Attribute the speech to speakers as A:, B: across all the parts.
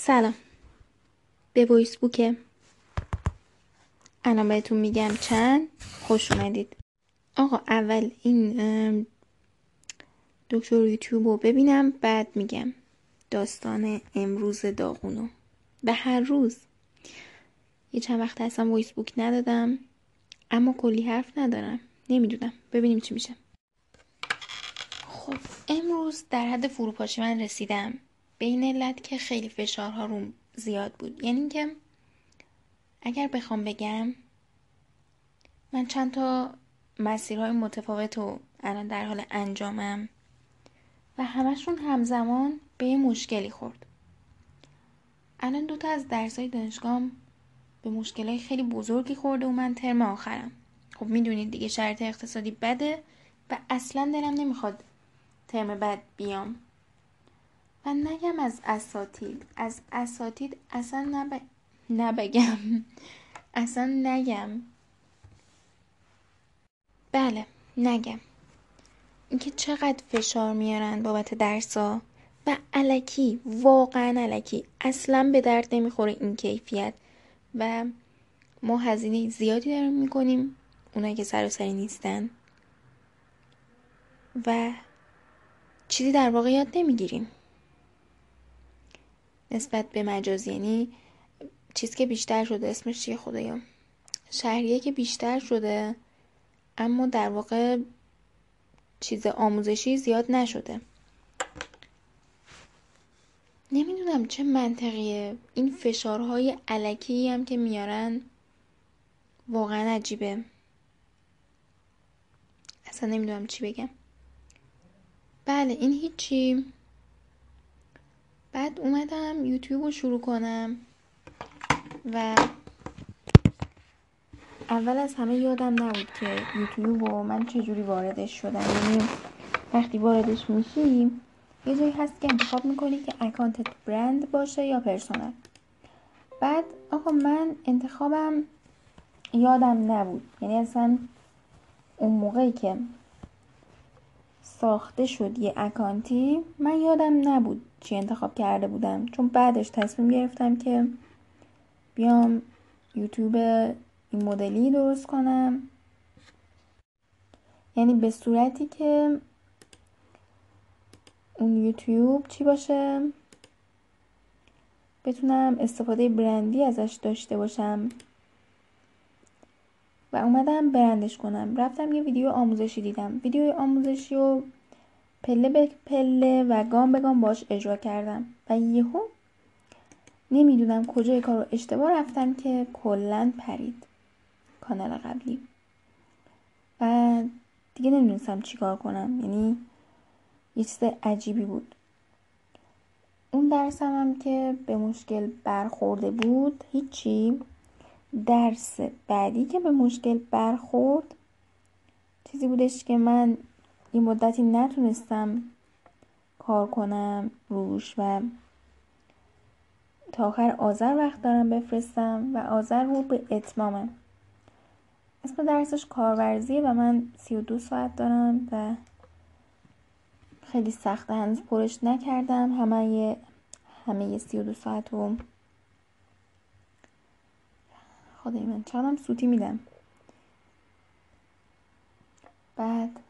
A: سلام. به voice book ه. الان بهتون میگم چند؟ خوش اومدید. آقا اول این دکتر یوتیوب رو ببینم بعد میگم داستان امروز داغونو به هر روز. یه چند وقت اصلا voice book ندادم اما کلی حرف ندارم. نمی‌دونم. ببینیم چی میشه. خب امروز در حد فروپاشی من رسیدم. به این علت که خیلی فشارها روم زیاد بود. یعنی که اگر بخوام بگم من چند تا مسیرهای متفاوت رو الان در حال انجامم و همشون همزمان به یه مشکلی خورد. الان دوتا از درسای دانشگاهم به مشکلهای خیلی بزرگی خورده و من ترم آخرم. خب می‌دونید دیگه شرط اقتصادی بده و اصلا دلم نمی‌خواد ترم بعد بیام. و نگم از اساتید. از اساتید اصلا نب... نبگم. اصلا نگم. بله نگم. اینکه چقدر فشار میارن بابت درسا و علکی واقعا علکی اصلا به درد نمی‌خوره این کیفیت. و ما هزینه زیادی داریم می‌کنیم. اونایی که سر و سری نیستن. و چیزی در واقع یاد نمی‌گیریم. نسبت به مجازی یعنی چیز که بیشتر شده اسمش چیه خدایا؟ شهریه که بیشتر شده اما در واقع چیز آموزشی زیاد نشده. نمی‌دونم چه منطقیه. این فشارهای علکی هم که میارن واقعا عجیبه. اصلا نمی‌دونم چی بگم. بله این هیچی. بعد اومدم یوتیوب رو شروع کنم و اول از همه یادم نبود که یوتیوب رو من چجوری واردش شدم. یعنی وقتی واردش میشی یه جایی هست که انتخاب می‌کنی که اکانتت برند باشه یا پرسونل. بعد آقا من انتخابم یادم نبود. یعنی اصلا اون موقعی که ساخته شد یه اکانتی. من یادم نبود چی انتخاب کرده بودم. چون بعدش تصمیم گرفتم که بیام یوتیوب این مدلی درست کنم. یعنی به صورتی که اون یوتیوب چی باشه؟ بتونم استفاده برندی ازش داشته باشم. و اومدم برندش کنم. رفتم یه ویدیو آموزشی دیدم. ویدیو آموزشی رو پله به پله و گام به گام باش اجرا کردم. و یهو نمی‌دونم کجای کار رو اشتباه رفتم که کلا پرید کانال قبلی. و دیگه نمی‌دونستم چیکار کنم. یعنی یه چیز عجیبی بود. اون درسم هم که به مشکل برخورده بود هیچی. درس بعدی که به مشکل برخورد چیزی بودش که من یه مدتی نتونستم کار کنم روش و تا آخر آذر وقت دارم بفرستم و آذر رو به اتمامه اسم درسش کارورزیه و من سی و دو ساعت دارم و خیلی سخته هنوز پرش نکردم. همه همه سی و دو ساعت رو خدای من. چقدرم سوتی میدم. بعد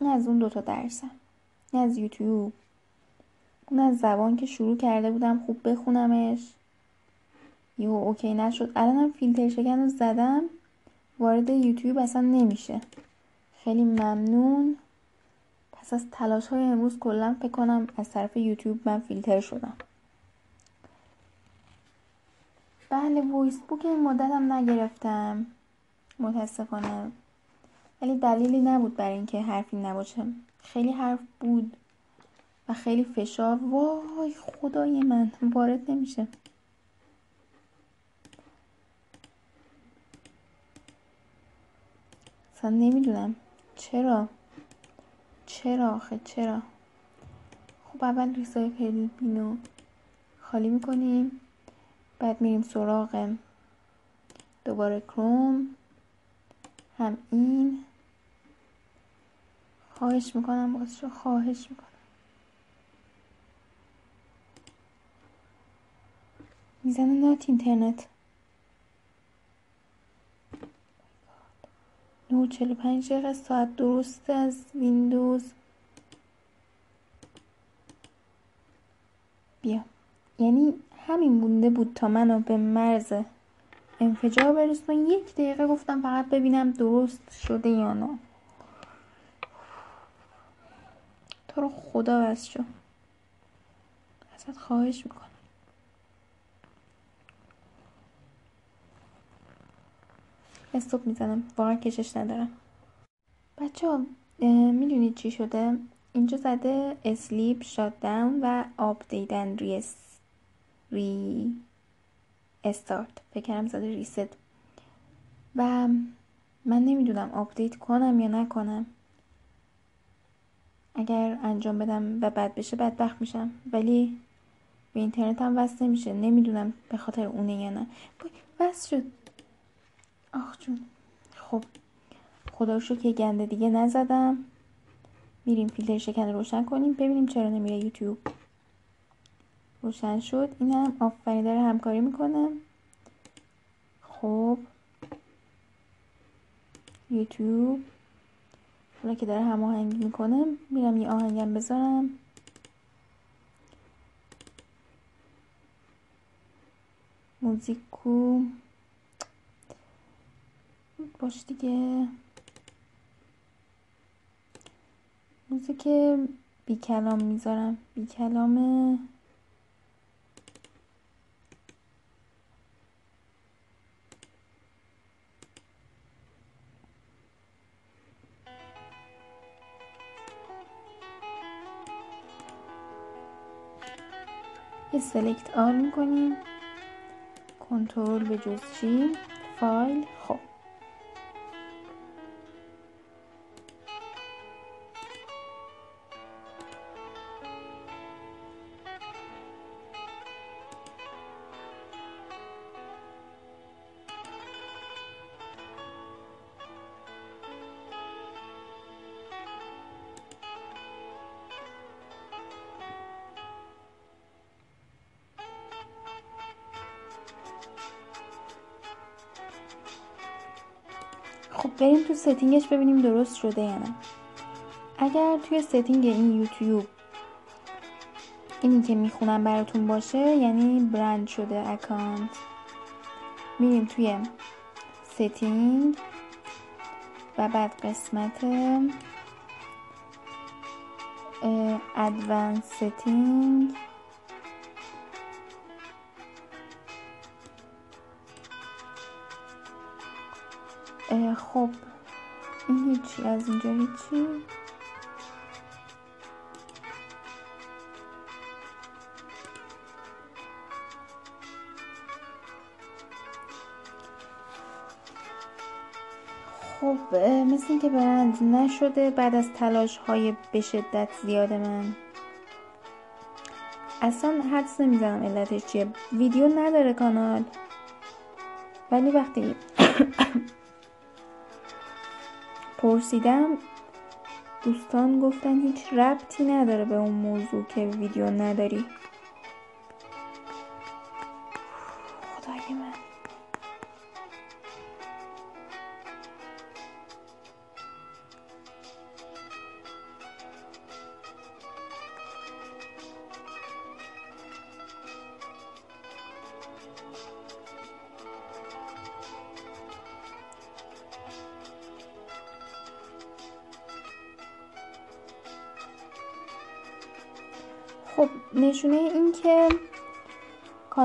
A: این از اون دوتا درسم. این از یوتیوب. اون از زبان که شروع کرده بودم خوب بخونمش. یهو okay نشد. الانم فیلتر شکن رو زدم. وارد یوتیوب اصلا نمیشه. خیلی ممنون. پس از تلاش های امروز کلا فکر کنم از طرف یوتیوب من فیلتر شدم. بله voice book این مدت هم نگرفتم. متاسفانه. ولی دلیلی نبود برای اینکه حرفی نباشه خیلی حرف بود و خیلی فشار. وای خدای من وارد نمیشه. اصلا نمی‌دونم. چرا؟ چرا آخه؟ چرا؟ خب اول ریسای بینو خالی می‌کنیم. بعد میریم سراغ دوباره کروم. هم این. خواهش می‌کنم بازش رو خواهش می‌کنم. می‌زنه نات اینترنت. نو چلو پنج ساعت درست از ویندوز. بیا. یعنی همین مونده بود تا منو به مرز انفجار برسون یک دقیقه گفتم فقط ببینم درست شده یا نه. تو رو خدا بس شو. ازت خواهش می‌کنم. استوب می‌زنم. واقعا کشش ندارم. بچه ها می‌دونید چی شده؟ اینجا زده sleep shut down و update and res restart فکرم زده reset و من نمی‌دونم update کنم یا نکنم. اگر انجام بدم و بد بشه بدبخت میشم. ولی به اینترنت هم وصل نمیشه. نمی‌دونم به خاطر اونه یا نه. وصل شد. آخ جون. خب خدا رو که گنده دیگه نزدم. میریم فیلتر شکن روشن کنیم. ببینیم چرا نمیره یوتیوب. روشن شد. اینم آفرین داره همکاری می‌کنه. خب. یوتیوب. حالا که داره هماهنگی می‌کنه میرم یه آهنگم بذارم. موزیکو. باش دیگه. موزیک بی کلام می‌ذارم. بی کلام یه سلکت آل می‌کنیم. کنترل به جز چی؟ فایل. خب بریم تو setting ش ببینیم درست شده یا نه. اگر توی setting این یوتیوب اینی که می‌خونم براتون باشه یعنی برند شده account میریم توی setting و بعد قسمت advanced setting. خب این هیچی از اینجا هیچی؟ خب مثل اینکه برند نشده بعد از تلاش های به شدت زیاد من. اصلا حدس نمی‌زنم علتش چیه. ویدیو نداره کانال. ولی وقتی پرسیدم دوستان گفتن هیچ ربطی نداره به اون موضوع که ویدیو نداری.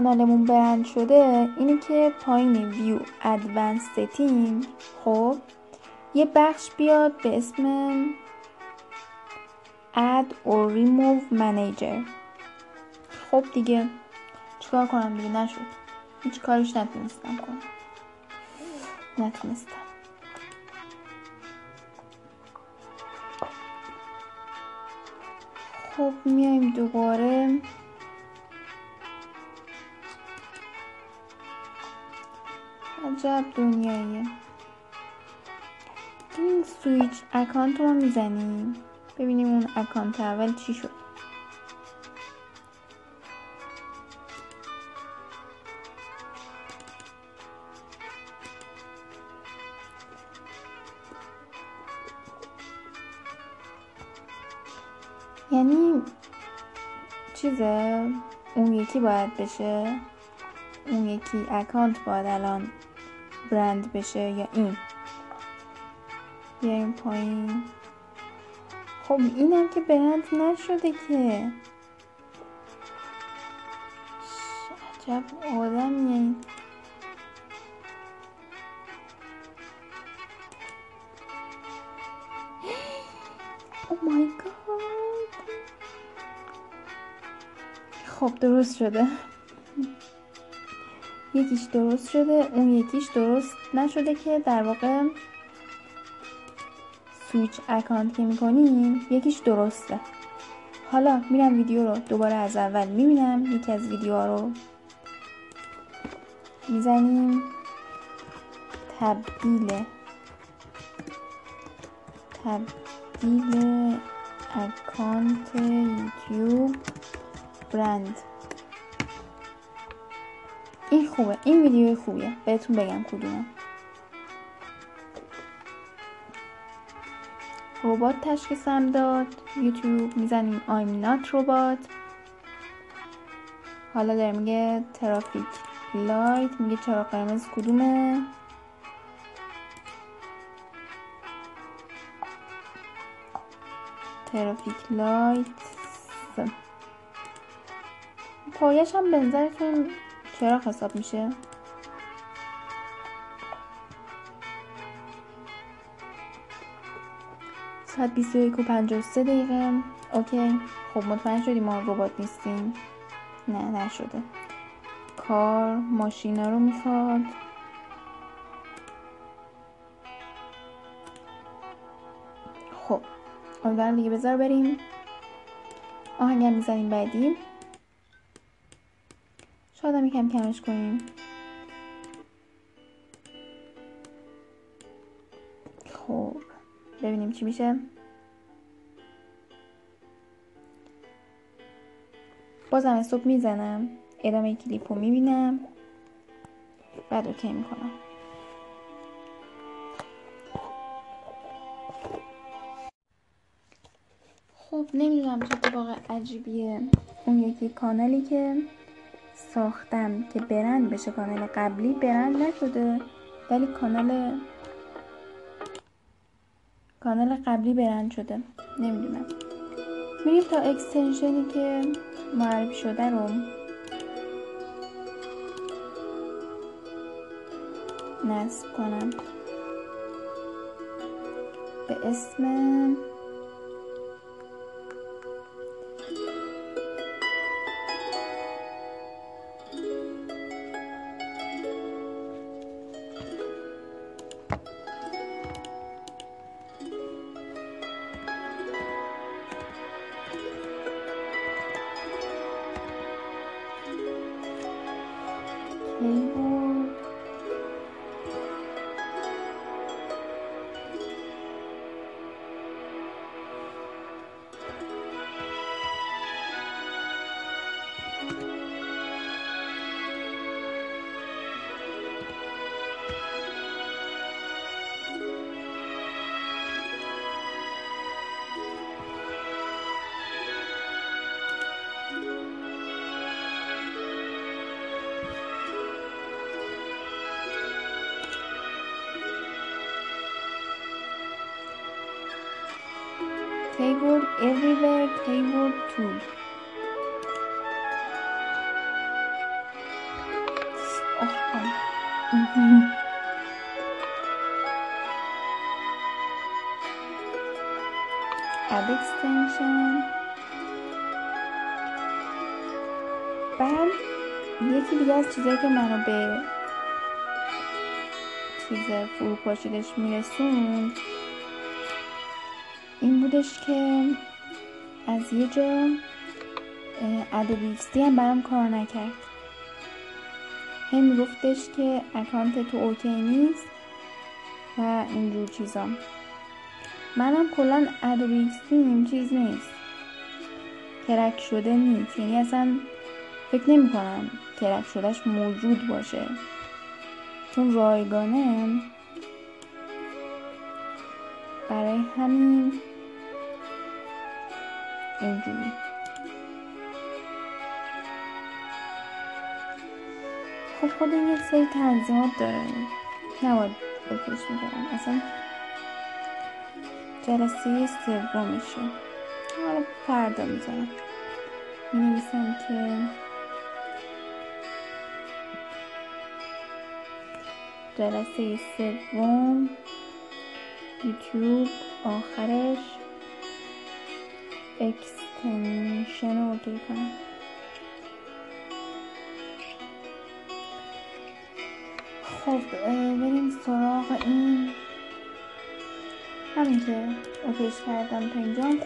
A: کانالمون برند شده اینه که پایین view advanced setting خب یه بخش بیاد به اسم add or remove manager. خب دیگه چیکار کنم دیگه؟ نشد. هیچ کارش نتونستم کنم. نتونستم. خب میایم دوباره. عجب دنیاییه. این switch account رو می‌زنیم. ببینیم اون account اول چی شد. یعنی چیزه؟ اون یکی باید بشه. اون یکی اکانت باید الان برند بشه یا این. بیایم پایین. خب اینم که برند نشده که. عجب آدمیه این. مای گاد خب درست شده. یکیش درست شده اون یکیش درست نشده که در واقع سویچ اکانت که می‌کنیم یکیش درسته. حالا میرم ویدیو رو دوباره از اول می‌بینم یکی از ویدیوها رو می‌زنیم. تبدیل تبدیل اکانت یوتیوب برند. این خوبه این ویدیو خوبیه. بهتون بگم کدومه. ربات تشخیصم داد. یوتیوب می‌زنیم I'm not robot. حالا داره میگه ترافیک light میگه چرا قرمز کدومه. traffic light. پایش هم به نظرتون چرا حساب میشه؟ ساعت 21 و 53 دقیقه. okay. خب مطمئن شدیم ما ربات نیستیم؟ نه نشده. کار ماشینا رو می‌خواد. خب امیدوارم دیگه بذار بریم. آهنگم می‌زنیم بعدی. شاید هم یکم کمش کنیم. خب ببینیم چی میشه. بازم صبح می‌زنم ادامه کلیپ رو می‌بینم. بعد اوکی می‌کنم. خب نمی‌دونم چه اتفاق عجیبیه اون یکی کانالی که ساختم که برند بشه. کانال قبلی برند نشده ولی کانال کانال قبلی برند شده. نمی‌دونم. میریم تا اکستنشنی که معرفی شده رو. نصب کنم. به اسم add extension. بعد یکی دیگه از چیزایی که منو به چیز فروپاشیدش میرسوند این بودش که از یه جا ادوبیکسی هم برام کار نکرد. هی میگفتش که اکانت تو اوکی نیست و اینجور چیزا. منم کلا ادوبیکسیم چیز نیست. کرک شده نیست. یعنی اصلا فکر نمی کنم کرک شدهش موجود باشه. چون رایگانه برای همین اینجوری. خب خود یک سری تنظیمات داره. نباید okay ش می‌کنم اصلا جلسه سومشه حالا فردا می‌ذارم. می نویسم که جلسه سوم یوتیوب آخرش extension رو okay کنم. خب بریم سراغ این همین که اوکیش کردم تا اینجا هم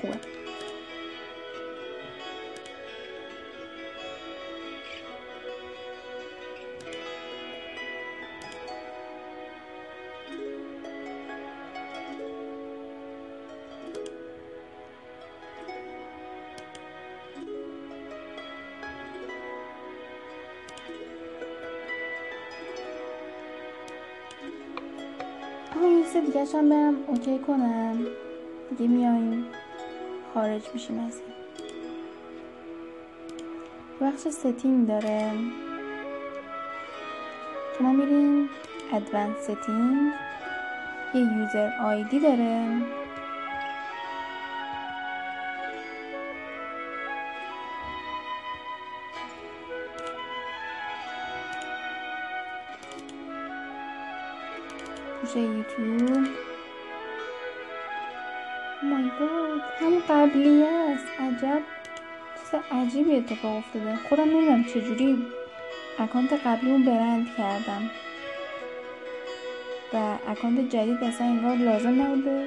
A: هم برم okay کنم. دیگه میایم. خارج میشیم از این. بخش setting داره. که ما میریم advanced setting. یه user ID داره. یوتیوب. مای گاد همون قبلی است. عجب. چیز عجیبی اتفاق افتاده. خودم نمی‌دونم چجوری اکانت قبلی اون برند کردم. و اکانت جدید اصلا انگار لازم نبوده.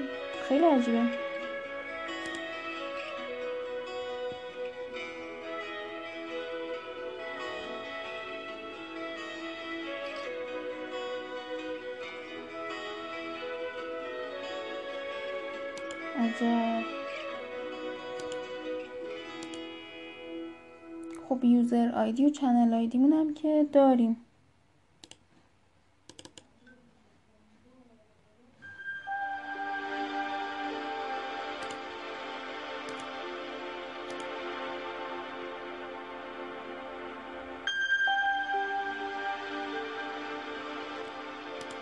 A: خیلی عجیبه. آیدی و چنل آیدی هم که داریم.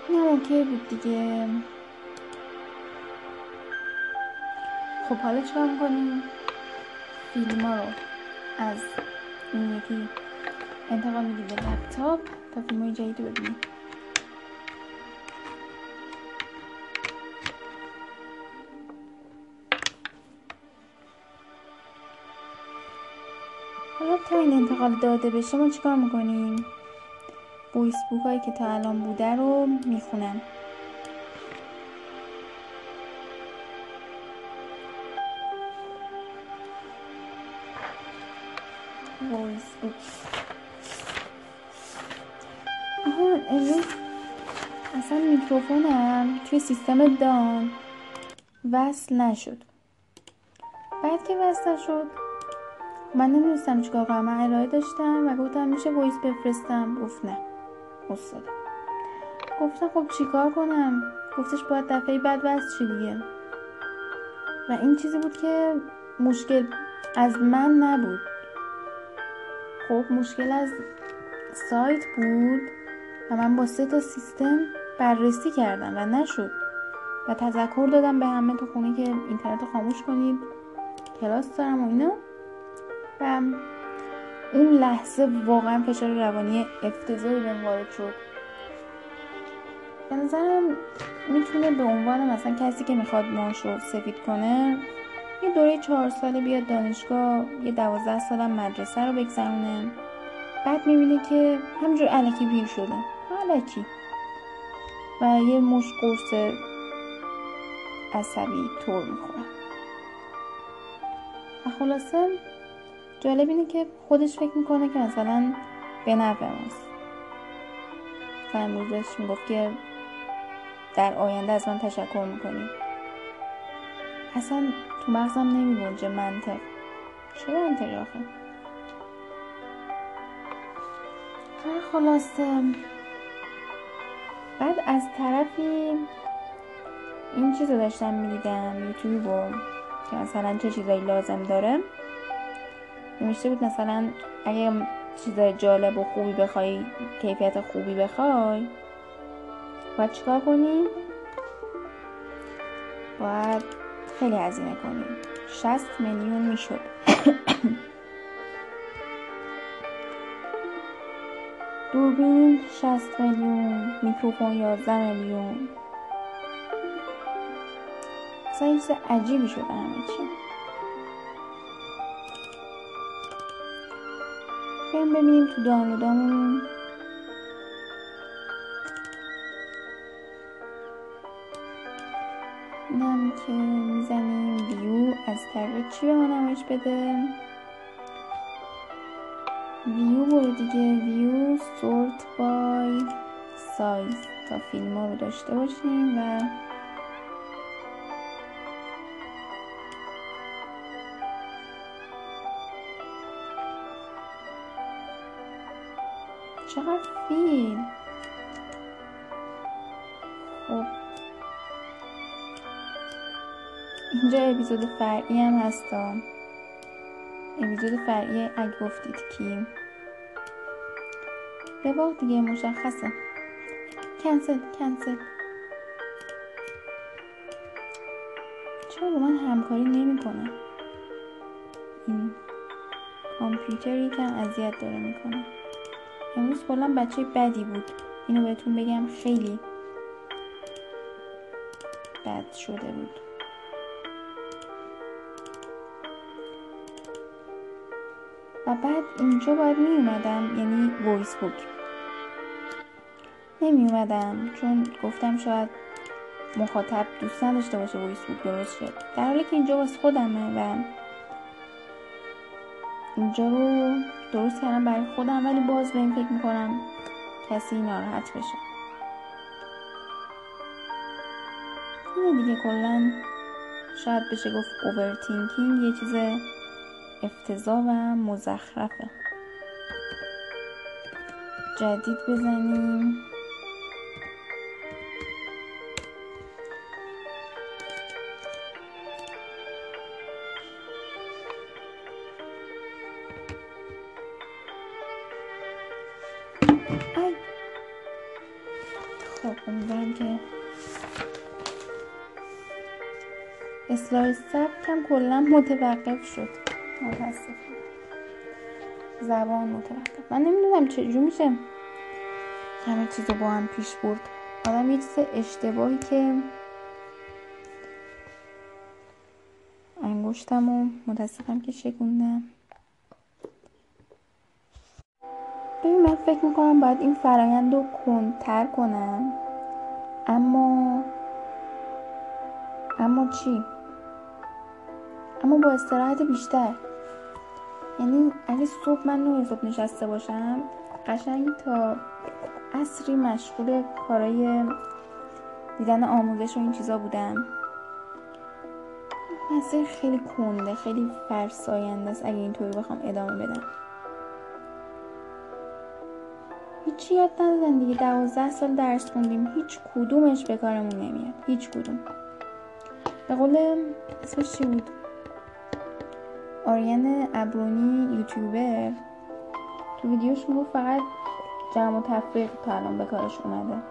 A: اوکی بود دیگه. خب حالا چیکار می‌کنیم؟ فیلم ها رو از این یکی انتقال میدیم به لپتاپ تا فیلم های جدید رو حالا تا این انتقال داده بشه ما چیکار می‌کنیم؟ بویس بوک هایی که تا الان بوده رو می‌خونم توی سیستم دان وصل نشد. بعد که وصل شد من نمی‌دونستم چیکار کنم. من ارائه داشتم و گفتم میشه وایس بفرستم. گفت نه. استاد. گفتم خب چیکار کنم؟ گفتش باید دفعه بعد وصل دیگه. و این چیزی بود که مشکل از من نبود. خب مشکل از سایت بود و من با سه تا سیستم بررسی کردم و نشد. و تذکر دادم به همه تو خونه که اینترنت رو خاموش کنید. کلاس دارم و اینا. و اون لحظه واقعا فشار روانی افتضاحی بهم وارد شد. به نظرم می‌تونه به عنوان مثلا کسی که می‌خواد ماش رو سفید کنه یه دوره چهار ساله بیاد دانشگاه یه دوازده سالم مدرسه رو بگذرونه. بعد می‌بینه که همینجور علکی پیر شده. علکی و یه مش قرص عصبی طور می‌خوره. و خلاصه جالب اینه که خودش فکر می‌کنه که مثلا به نفع ماست. امروزش می‌گفت که در آینده از من تشکر می‌کنیم اصلا تو مغزم نمیگنجه منطق. چه منطقی آخه؟ خلاصه بعد از طرفی این چیز رو داشتم می‌دیدم یوتیوب رو که مثلا چه چیزایی لازم داره. نوشته بود مثلا اگه چیزای جالب و خوبی بخوای کیفیت خوبی بخوای باید چیکار کنی؟ باید خیلی هزینه کنی. 60 میلیون می‌شد. دوربین 60 میلیون میکروفون 11 میلیون. اصلا عجیبی شده همه چی. بریم ببینیم تو دانلودامون. اینم که می‌زنیم ویو از طریق چی به ما نمایش بده؟ ویو برو دیگه. ویو سورت بای سایز تا فیلم ها رو داشته باشیم و چقدر فیلم؟ خب. اینجا اپیزود فرعی هم هستا اپیزود فرعی اگه گفتید کی؟ باق دیگه مشخصه. کنسل کنسل چرا با من همکاری نمی‌کنه؟ این کامپیوتر یکم اذیت داره می‌کنه. امروز کلا بچه بدی بود. اینو بهتون بگم خیلی بد شده بود. و بعد اینجا باید می اومدم یعنی voice book. نمی اومدم چون گفتم شاید مخاطب دوست نداشته باشه voice book درست شد در حالی که اینجا واسه خودمه و اینجا رو درست کردم برای خودم ولی باز به این فکر می‌کنم کسی ناراحت بشه. اینه دیگه کلا شاید بشه گفت اوورتینکینگ یه چیز افتضاح و مزخرفه. جدید بزنیم. خب امیدوارم که کلا متوقف شد. متاسفم زبان متوقف من نمی‌دونم چجور میشه همه چیز با هم پیش برد. آدم یه چیز اشتباهی که انگشتم و متاسفم که شکوندم. ببین من فکر می‌کنم باید این فرایند رو کنتر کنم. اما اما چی؟ اما با استراحت بیشتر. یعنی اگه صبح من نوع صبح نشسته باشم قشنگ تا اصری مشغول کارای دیدن آموزش و این چیزا بودم. مسیر خیلی کنده خیلی فرساینده است اگه اینطوری بخوام ادامه بدم. هیچی یاد ندادن دیگه. دوازده سال درس خوندیم. هیچ کدومش به کارمون نمیاد. هیچ کدوم. به قول چی بود؟ آریان ابرونی یوتیوبر. تو ویدیوش می‌گفت فقط جمع و تفریق تا الان به کارش اومده.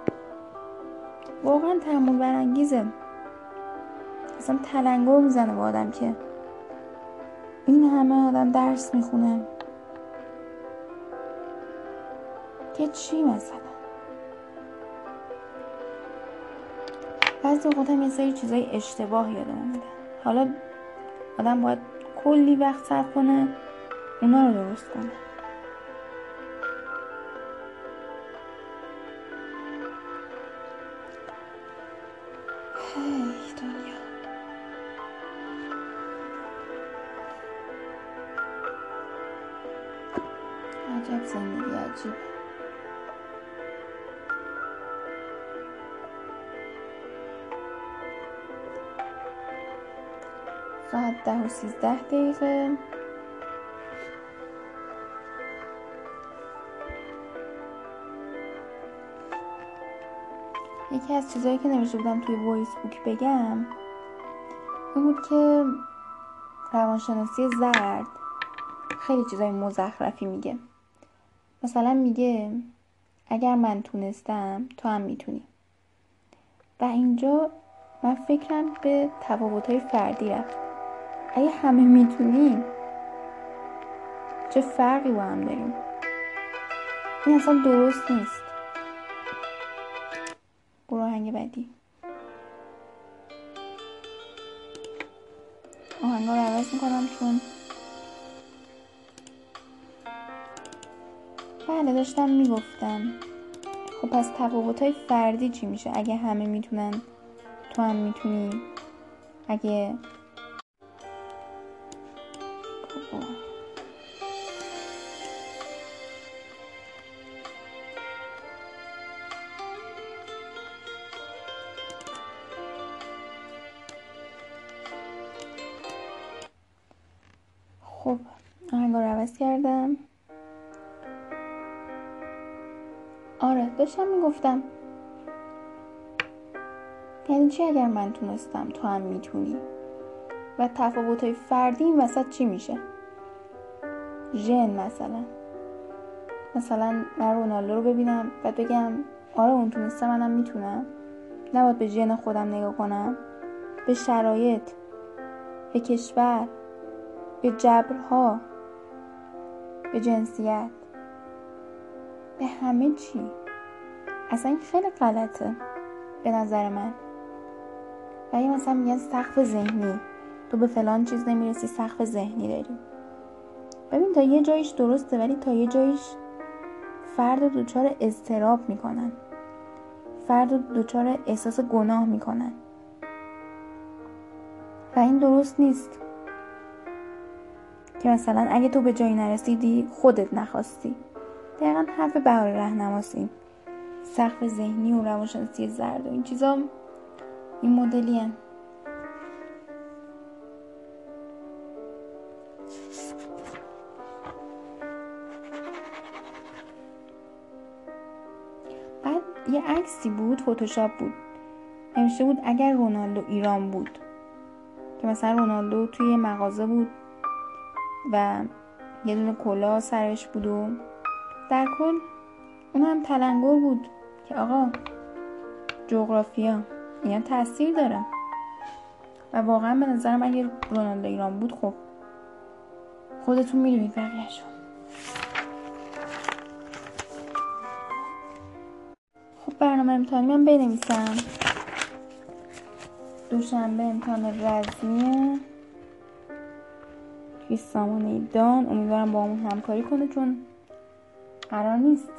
A: واقعا تحمل برانگیزه. اصلا تلنگر می‌زنه با آدم که این همه آدم درس می‌خونه. که چی مثلا؟ بعضی هم یه سری چیزای اشتباه یادمون میده حالا آدم باید کلی وقت صرف کنه اونا رو درست کنه. ده و سیزده دقیقه. یکی از چیزهایی که نوشته بودم توی وایس بوک بگم این بود که روانشناسی زرد خیلی چیزای مزخرفی میگه. مثلا میگه اگر من تونستم تو هم می‌تونی. و اینجا من فکرم به تفاوتهای فردی رفت. اگه همه می‌تونیم چه فرقی با هم داریم؟ این اصلا درست نیست. برو آهنگ بعدی. آهنگا رو عوض می‌کنم چون بله داشتم می‌گفتم. خب پس تفاوت های فردی چی میشه؟ اگه همه می‌تونن تو هم می‌تونی. اگه آره داشتم می‌گفتم. یعنی چی اگر من تونستم؟ تو هم می‌تونی. و تفاوت های فردی این وسط چی میشه؟ ژن مثلا. مثلا من رونالدو رو ببینم و بگم آره اون تونسته منم می‌تونم. نباید به ژن خودم نگاه کنم. به شرایط به کشور به جبرها به جنسیت. به همه چی. اصلا این خیلی غلطه. به نظر من. و مثلا میگن سقف ذهنی. تو به فلان چیز نمی‌رسی سقف ذهنی داری. ببین تا یه جایش درسته ولی تا یه جایش فرد دچار اضطراب می‌کنن. فرد دچار احساس گناه می‌کنن. و این درست نیست. که مثلا اگه تو به جایی نرسیدی خودت نخواستی. دقیقا حرف بهار رهنماسی. سقف ذهنی و روانشناسی زرد و این چیزا این مدلی هم. بعد یه عکسی بود فتوشاپ بود. نوشته بود اگر رونالدو ایران بود. که مثلا رونالدو توی مغازه بود و یه دونه کلا سرش بود و در کل اون هم تلنگر بود که آقا جغرافیا اینا تاثیر داره. و واقعا به نظرم اگه رونالدو ایران بود خب خودتون می‌دونید بقیهشو. خب برنامه امتحانی من بنویسم. دوشنبه امتحان رزمیه توی سامانه دان امیدوارم با همون همکاری کنه چون قرار نیست.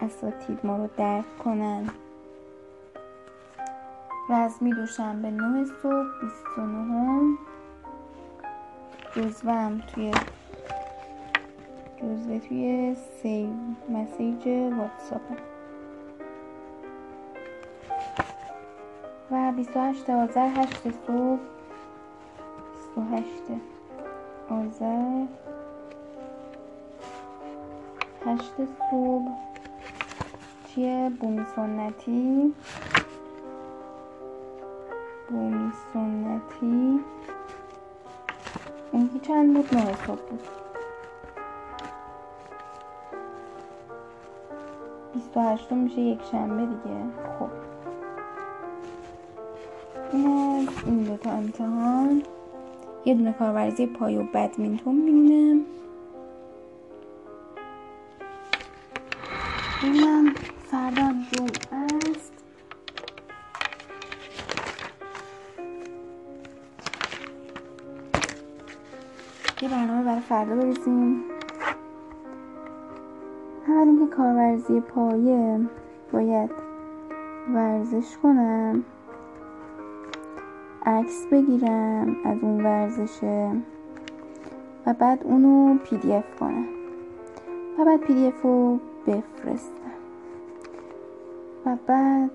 A: اساتید ما رو درک کنن. رزمی دوشنبه نه صبح بیست و نهم جزوه هم توی جزوه توی سیو مسیج واتساپ و 28 آذر 8 صبح. 28 آذر. 8 صبح. توی بومی سنتی. بومی سنتی. اون چند بود؟ نه صبح بود. 28 میشه یک شنبه دیگه. خب. این این دوتا امتحان. یه دونه کارورزی پای و بدمینتون میمونه اینم فردا جمعه است. یه برنامه برای فردا بریزیم. اول اینکه کارورزی پایه باید ورزش کنم. عکس بگیرم از اون ورزشه و بعد اونو PDF کنم. و بعد PDF رو بفرستم. و بعد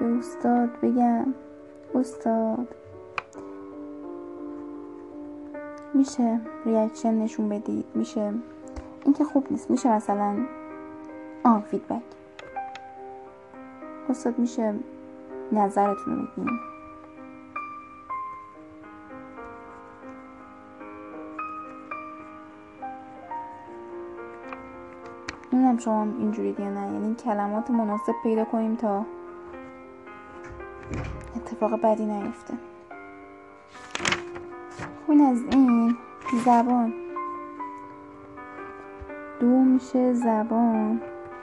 A: به استاد بگم استاد میشه reaction نشون بدید؟ میشه؟ این که خوب نیست. میشه مثلا آه feedback استاد میشه نظرتون رو بگیم. نمی‌دونم شما اینجوری یا نه. یعنی کلمات مناسب پیدا کنیم تا اتفاق بدی نیفته. خب از این زبان. دو میشه زبان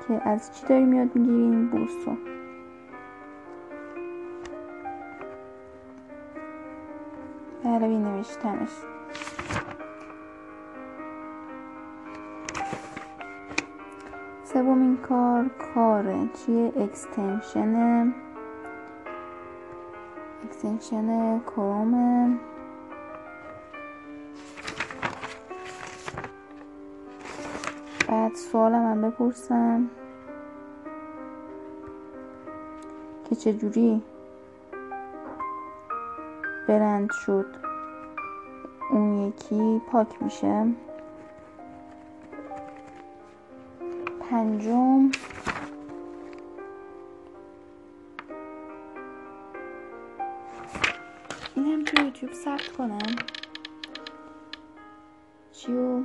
A: که از چی داریم یاد می‌گیریم؟ بوسو بله نوشتمش سومین کار کاره چیه اکستنشن اکستنشن کروم. بعد سوالم من بپرسم که چجوری برند شد؟ اون یکی پاک میشه؟ پنجم. این هم تو یوتیوب ثبت کنم. چیو؟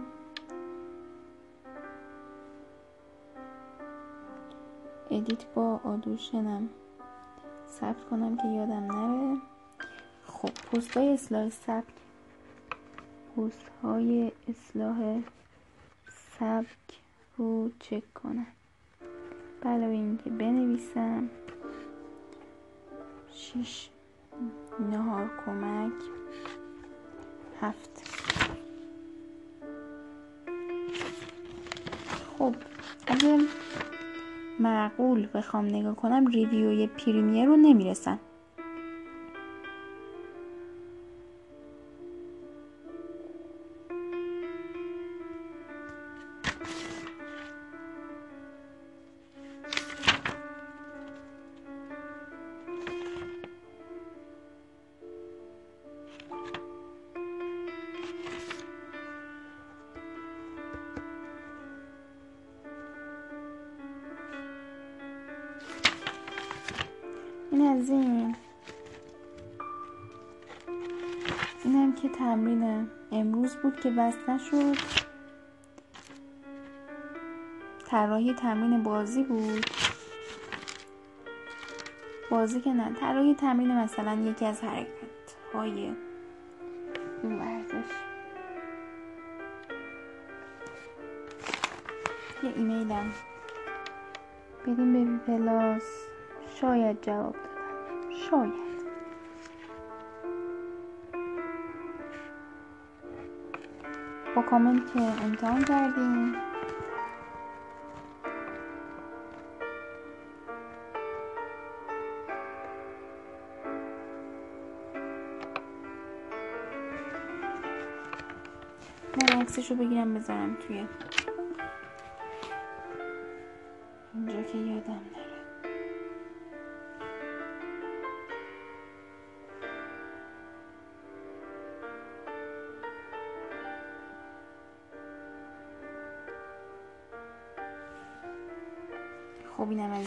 A: ادیت با آدوشنم. ثبت کنم که یادم نره. خب پست های اصلاح سبک پست های اصلاح سبک رو چک کنم. علاوه اینکه بنویسم. شیش نهار کمک. هفت. خب اگه معقول بخوام نگاه کنم ریویوی پریمیر رو نمی‌رسن این از این اینم که تمرین امروز بود که بس نشد. طراحی تمرین بازی بود. بازی که نه طراحی تمرین مثلا یکی از حرکت های این ورزش. یه ایمیلم. بدیم به پلاس شاید جواب شاید با کامنت که امتحان کردیم. من عکسش رو بگیرم بذارم توی. اینجا که یادم نره.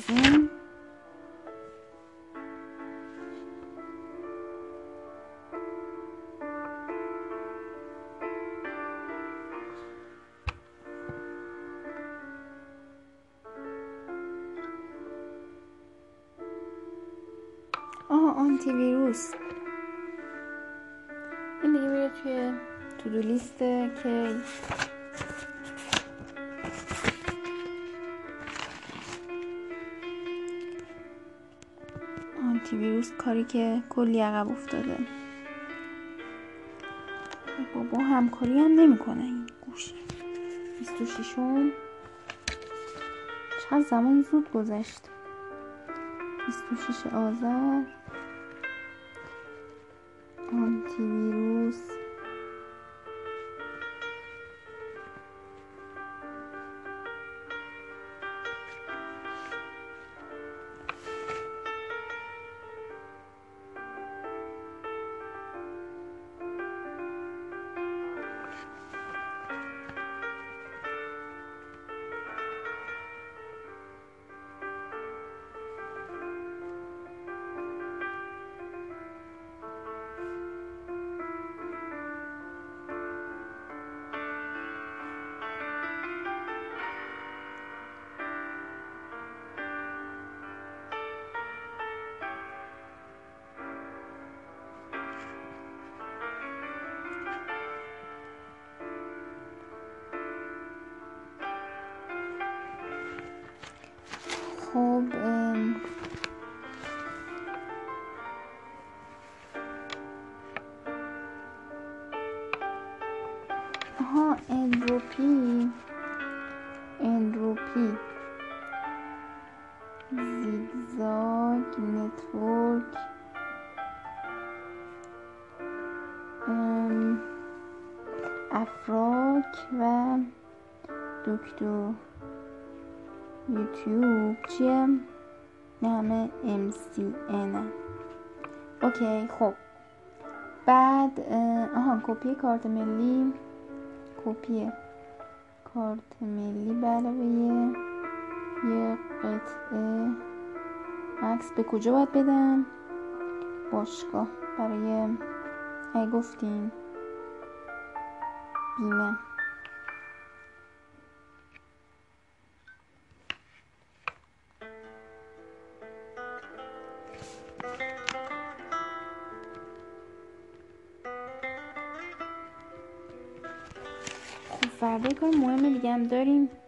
A: خب کاری که کلی عقب افتاده. بابا همکاری هم نمی‌کنه این گوشی 26 چقدر زمان زود گذشت. 26 آذر. خب ها اندروپی اندروپی زیگزاگ نتورک. افراک و دکتر. یوتیوب چیه؟ همه MCN اوکی خب بعد آها کپی کارت ملی کپی کارت ملی به علاوه یه قطعه عکس به کجا باید بدم باشگاه برای ای گفتیم بیمه کار مهم دیگه هم داریم.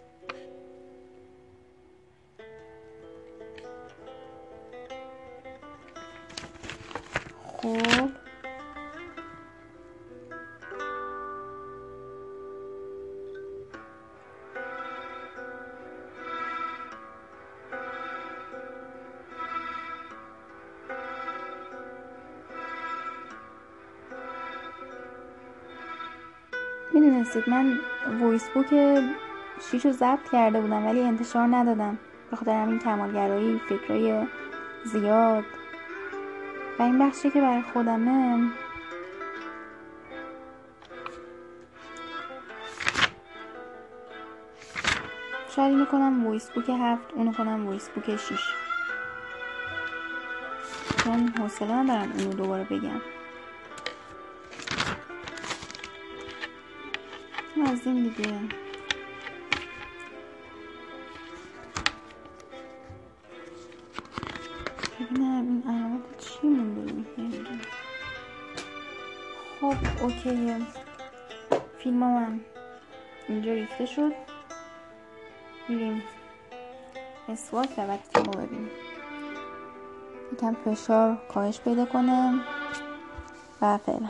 A: می‌دونستید من voice book شیش رو ضبط کرده بودم ولی انتشار ندادم. به خاطر همین کمالگرایی فکرای زیاد. و این بخشی که برای خودمه شاید اینو کنم voice book هفت اونو کنم voice book شیش. چون حوصله ندارم اونو دوباره بگم. از این دیگه. ببینم این علامت چی مونده خب اوکیه فیلم من اینجا ریخته شد. میریم. اسوات و بعد فیلم رو ببینیم. یکم فشار کاهش پیدا کنه. و فعلا.